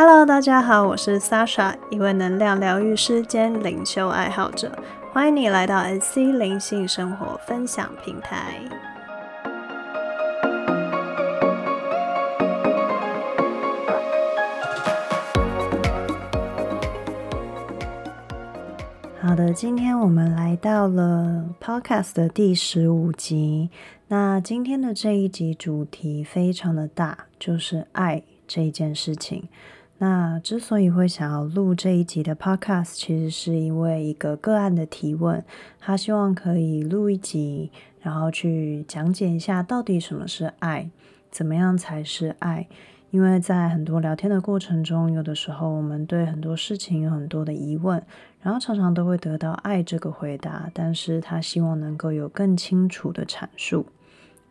Hello，大家好，我是 Sasha，一位能量疗愈师兼灵修爱好者。欢迎你来到 SC 灵性生活分享平台。好的，今天我们来到了 Podcast 的第十五集。那今天的这一集主题非常的大，就是爱这一件事情。那之所以会想要录这一集的 podcast，其实是因为一个个案的提问，他希望可以录一集，然后去讲解一下到底什么是爱，怎么样才是爱。因为在很多聊天的过程中，有的时候我们对很多事情有很多的疑问，然后常常都会得到爱这个回答，但是他希望能够有更清楚的阐述。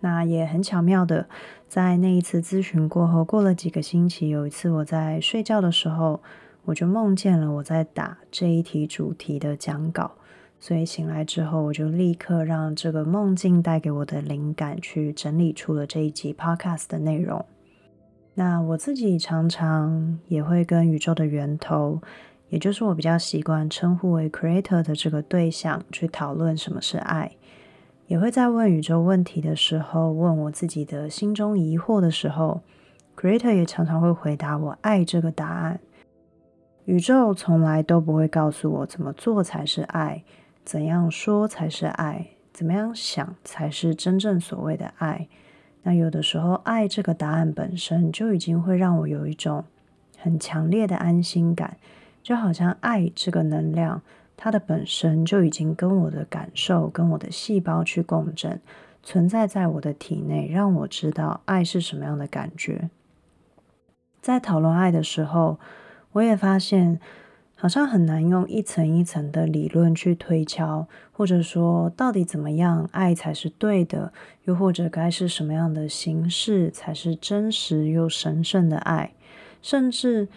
那也很巧妙的，在那一次咨询过后，过了几个星期，有一次我在睡觉的时候，我就梦见了我在打这一题主题的讲稿，所以醒来之后，我就立刻让这个梦境带给我的灵感去整理出了这一集 podcast 的内容。那我自己常常也会跟宇宙的源头，也就是我比较习惯称呼为 creator 的这个对象去讨论什么是爱。也会在问宇宙问题的时候，问我自己的心中疑惑的时候，Creator 也常常会回答我爱这个答案。宇宙从来都不会告诉我怎么做才是爱，怎样说才是爱，怎么样想才是真正所谓的爱。那有的时候，爱这个答案本身就已经会让我有一种很强烈的安心感，就好像爱这个能量。它的本身就已经跟我的感受、跟我的细胞去共振，存在在我的体内，让我知道爱是什么样的感觉。在讨论爱的时候，我也发现好像很难用一层一层的理论去推敲，或者说到底怎么样爱才是对的，又或者该是什么样的形式才是真实又神圣的爱，甚至。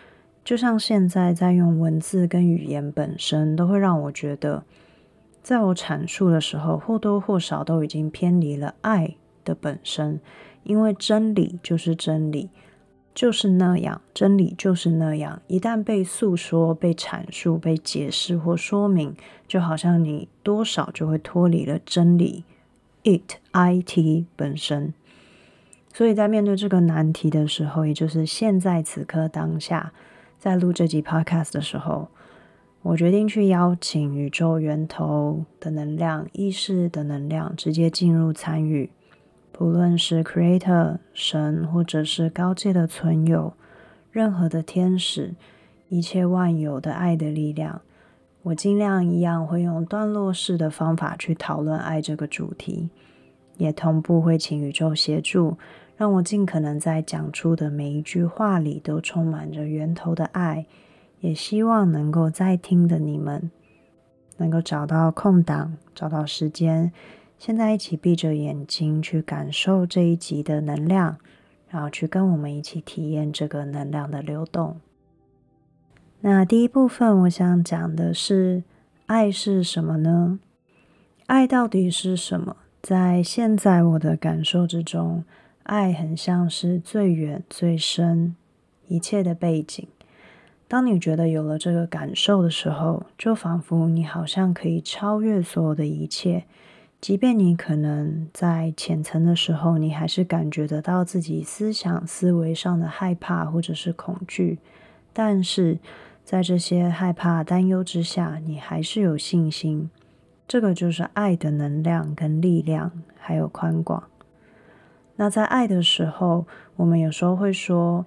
就像现在在用文字跟语言本身，都会让我觉得，在我阐述的时候，或多或少都已经偏离了爱的本身。因为真理就是真理，就是那样，真理就是那样。一旦被诉说、被阐述、被解释或说明，就好像你多少就会脱离了真理，it I T 本身。所以在面对这个难题的时候，也就是现在此刻当下。在录这集 podcast 的时候，我决定去邀请宇宙源头的能量、意识的能量直接进入参与。不论是 creator 神，或者是高阶的存有，任何的天使，一切万有的爱的力量，我尽量一样会用段落式的方法去讨论爱这个主题，也同步会请宇宙协助。让我尽可能在讲出的每一句话里都充满着源头的爱，也希望能够在听的你们能够找到空档，找到时间，现在一起闭着眼睛去感受这一集的能量，然后去跟我们一起体验这个能量的流动。那第一部分，我想讲的是爱是什么呢？爱到底是什么？在现在我的感受之中。爱很像是最远最深一切的背景。当你觉得有了这个感受的时候，就仿佛你好像可以超越所有的一切。即便你可能在浅层的时候，你还是感觉得到自己思想思维上的害怕或者是恐惧，但是在这些害怕担忧之下，你还是有信心。这个就是爱的能量跟力量，还有宽广。那在爱的时候，我们有时候会说，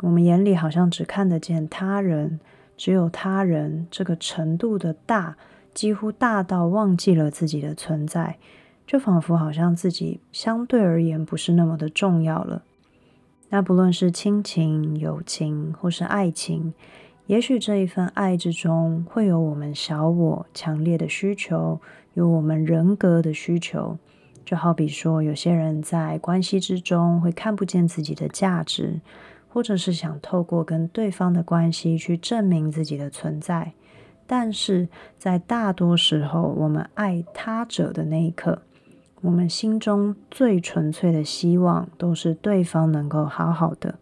我们眼里好像只看得见他人，只有他人这个程度的大，几乎大到忘记了自己的存在，就仿佛好像自己相对而言不是那么的重要了。那不论是亲情、友情或是爱情，也许这一份爱之中会有我们小我强烈的需求，有我们人格的需求。就好比说，有些人在关系之中会看不见自己的价值，或者是想透过跟对方的关系去证明自己的存在。但是在大多时候，我们爱他者的那一刻，我们心中最纯粹的希望都是对方能够好好的，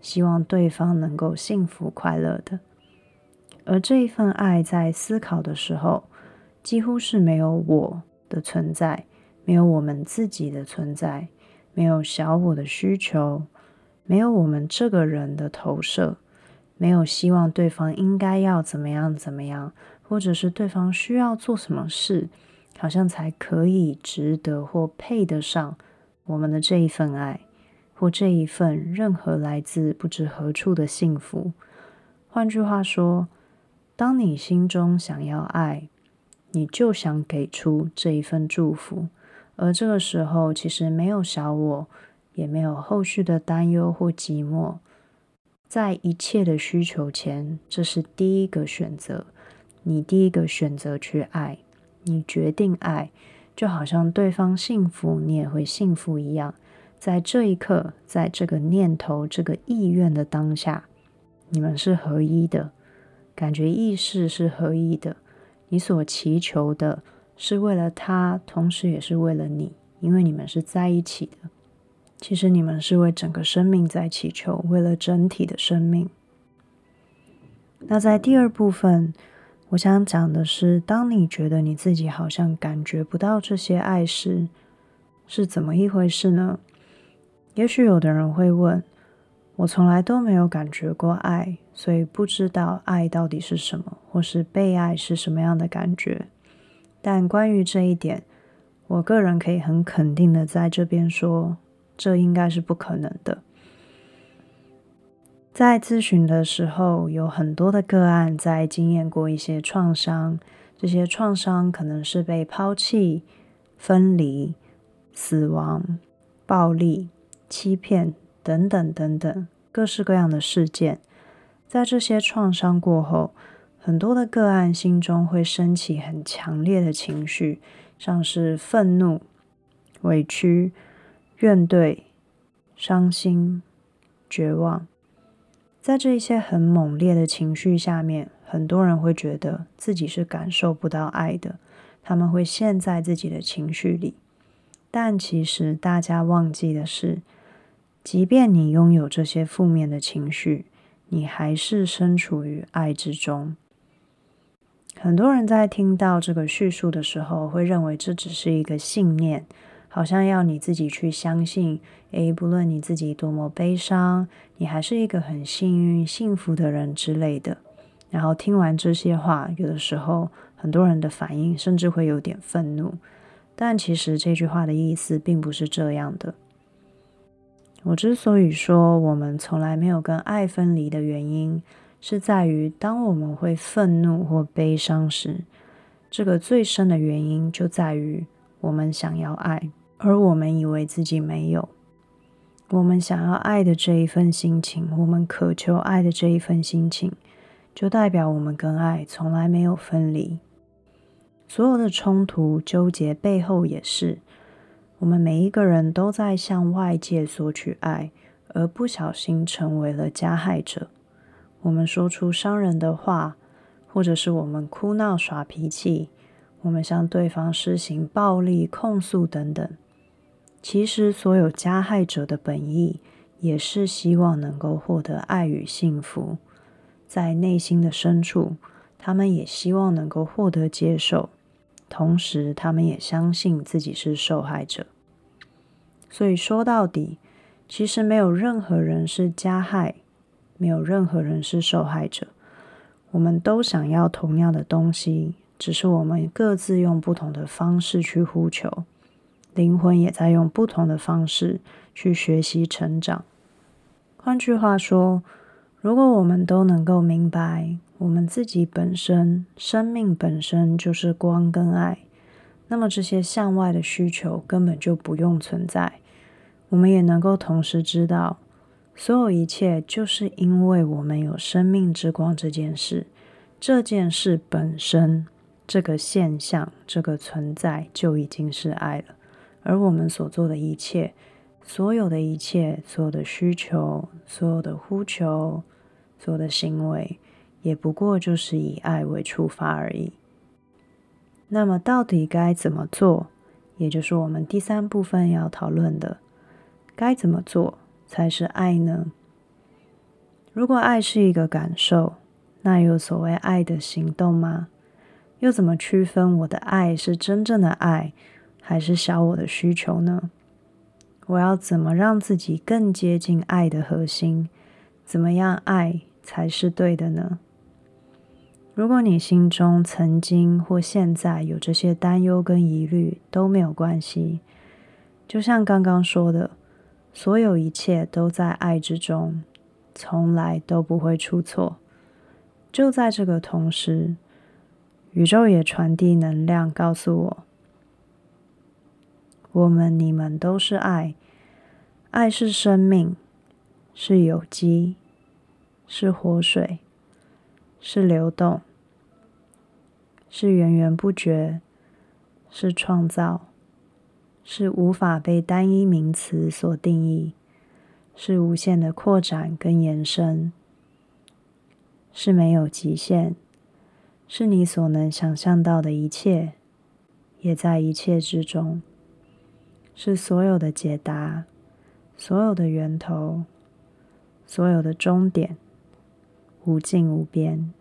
希望对方能够幸福快乐的。而这一份爱在思考的时候，几乎是没有我的存在，没有我们自己的存在，没有小我的需求，没有我们这个人的投射，没有希望对方应该要怎么样怎么样，或者是对方需要做什么事，好像才可以值得或配得上我们的这一份爱，或这一份任何来自不知何处的幸福。换句话说。当你心中想要爱，你就想给出这一份祝福，而这个时候其实没有小我，也没有后续的担忧或寂寞，在一切的需求前，这是第一个选择。你第一个选择去爱，你决定爱，就好像对方幸福，你也会幸福一样。在这一刻，在这个念头、这个意愿的当下，你们是合一的。感觉意识是合一的，你所祈求的是为了他，同时也是为了你，因为你们是在一起的。其实你们是为整个生命在祈求，为了整体的生命。那在第二部分，我想讲的是，当你觉得你自己好像感觉不到这些爱时，是怎么一回事呢？也许有的人会问。我从来都没有感觉过爱，所以不知道爱到底是什么，或是被爱是什么样的感觉。但关于这一点，我个人可以很肯定的在这边说，这应该是不可能的。在咨询的时候，有很多的个案在经验过一些创伤，这些创伤可能是被抛弃、分离、死亡、暴力、欺骗。等等等等，各式各样的事件，在这些创伤过后，很多的个案心中会升起很强烈的情绪，像是愤怒、委屈、怨怼、伤心、绝望。在这一些很猛烈的情绪下面，很多人会觉得自己是感受不到爱的，他们会陷在自己的情绪里。但其实大家忘记的是。即便你拥有这些负面的情绪，你还是身处于爱之中。很多人在听到这个叙述的时候，会认为这只是一个信念，好像要你自己去相信。诶，不论你自己多么悲伤，你还是一个很幸运、幸福的人之类的。然后听完这些话，有的时候很多人的反应甚至会有点愤怒。但其实这句话的意思并不是这样的。我之所以说我们从来没有跟爱分离的原因，是在于当我们会愤怒或悲伤时，这个最深的原因就在于我们想要爱，而我们以为自己没有。我们想要爱的这一份心情，我们渴求爱的这一份心情，就代表我们跟爱从来没有分离。所有的冲突、纠结背后也是。我们每一个人都在向外界索取爱，而不小心成为了加害者。我们说出伤人的话，或者是我们哭闹耍脾气，我们向对方施行暴力控诉等等。其实，所有加害者的本意也是希望能够获得爱与幸福，在内心的深处，他们也希望能够获得接受。同时，他们也相信自己是受害者。所以说到底，其实没有任何人是加害，没有任何人是受害者。我们都想要同样的东西，只是我们各自用不同的方式去呼求。灵魂也在用不同的方式去学习成长。换句话说，如果我们都能够明白。我们自己本身，生命本身就是光跟爱，那么这些向外的需求根本就不用存在。我们也能够同时知道，所有一切就是因为我们有生命之光这件事，这件事本身，这个现象，这个存在就已经是爱了。而我们所做的一切，所有的一切，所有的需求，所有的呼求，所有的行为。也不过就是以爱为出发而已。那么，到底该怎么做？也就是我们第三部分要讨论的，该怎么做才是爱呢？如果爱是一个感受，那有所谓爱的行动吗？又怎么区分我的爱是真正的爱，还是小我的需求呢？我要怎么让自己更接近爱的核心？怎么样爱才是对的呢？如果你心中曾经或现在有这些担忧跟疑虑，都没有关系。就像刚刚说的，所有一切都在爱之中，从来都不会出错。就在这个同时，宇宙也传递能量，告诉我。我们、你们都是爱，爱是生命，是有机，是活水，是流动，是源源不绝，是创造，是无法被单一名词所定义，是无限的扩展跟延伸，是没有极限，是你所能想象到的一切，也在一切之中。是所有的解答，所有的源头，所有的终点，无尽无边。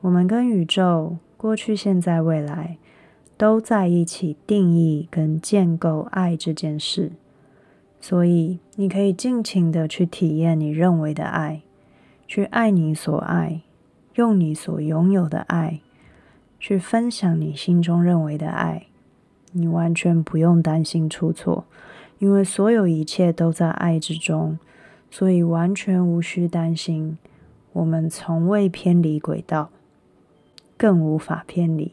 我们跟宇宙，过去、现在、未来，都在一起定义跟建构爱这件事。所以，你可以尽情的去体验你认为的爱，去爱你所爱，用你所拥有的爱，去分享你心中认为的爱。你完全不用担心出错，因为所有一切都在爱之中，所以完全无需担心。我们从未偏离轨道，更无法偏离。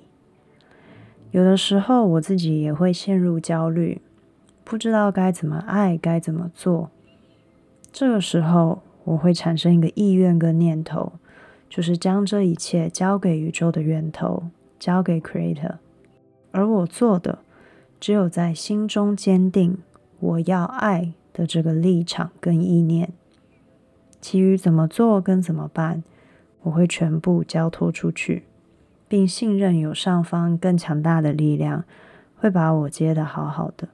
有的时候，我自己也会陷入焦虑，不知道该怎么爱，该怎么做。这个时候，我会产生一个意愿跟念头，就是将这一切交给宇宙的源头，交给 Creator，而我做的。只有在心中坚定我要爱的这个立场跟意念，其余怎么做跟怎么办，我会全部交托出去，并信任有上方更强大的力量会把我接得好好的。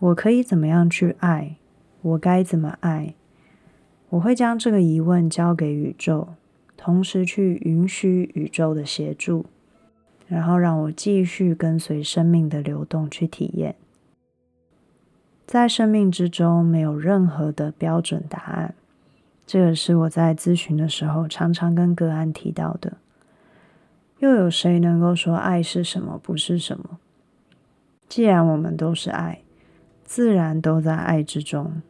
我可以怎么样去爱？我该怎么爱？我会将这个疑问交给宇宙，同时去允许宇宙的协助。然后让我继续跟随生命的流动去体验，在生命之中没有任何的标准答案，这个是我在咨询的时候常常跟个案提到的。又有谁能够说爱是什么，不是什么？既然我们都是爱，自然都在爱之中。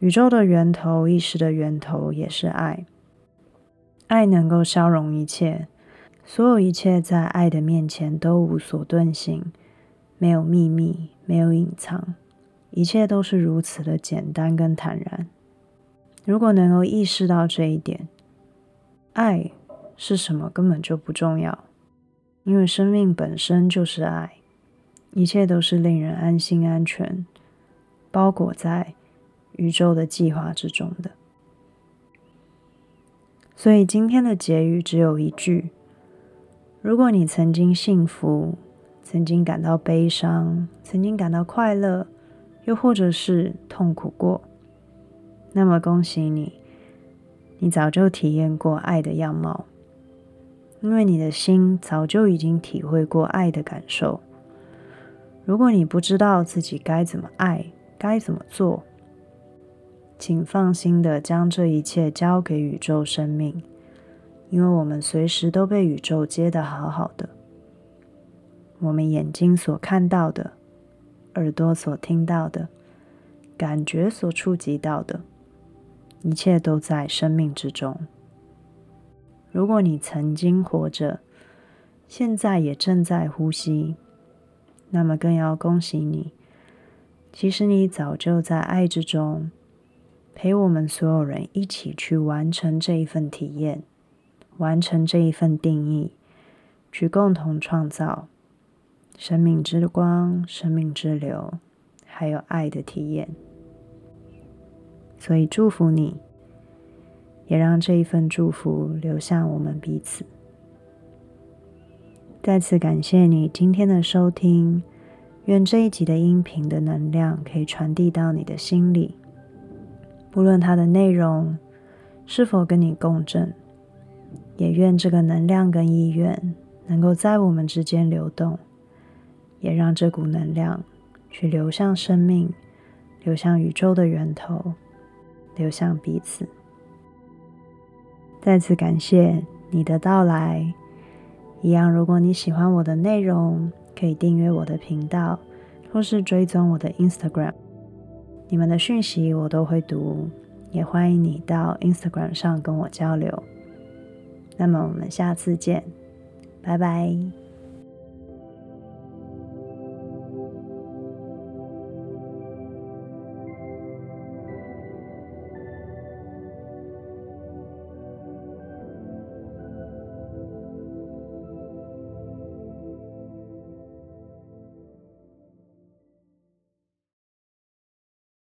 宇宙的源头，意识的源头也是爱，爱能够消融一切。所有一切在爱的面前都无所遁形，没有秘密，没有隐藏，一切都是如此的简单跟坦然。如果能够意识到这一点，爱是什么根本就不重要，因为生命本身就是爱，一切都是令人安心、安全，包裹在宇宙的计划之中的。所以今天的结语只有一句。如果你曾经幸福，曾经感到悲伤，曾经感到快乐，又或者是痛苦过，那么恭喜你，你早就体验过爱的样貌，因为你的心早就已经体会过爱的感受。如果你不知道自己该怎么爱，该怎么做，请放心的将这一切交给宇宙生命。因为我们随时都被宇宙接得好好的，我们眼睛所看到的，耳朵所听到的，感觉所触及到的，一切都在生命之中。如果你曾经活着，现在也正在呼吸，那么更要恭喜你，其实你早就在爱之中，陪我们所有人一起去完成这一份体验。完成这一份定义，去共同创造生命之光、生命之流，还有爱的体验。所以祝福你，也让这一份祝福流向我们彼此。再次感谢你今天的收听，愿这一集的音频的能量可以传递到你的心里。不论它的内容是否跟你共振，也愿这个能量跟意愿能够在我们之间流动，也让这股能量去流向生命，流向宇宙的源头，流向彼此。再次感谢你的到来。一样，如果你喜欢我的内容，可以订阅我的频道，或是追踪我的 Instagram。你们的讯息我都会读，也欢迎你到 Instagram 上跟我交流。那么我们下次见，拜拜。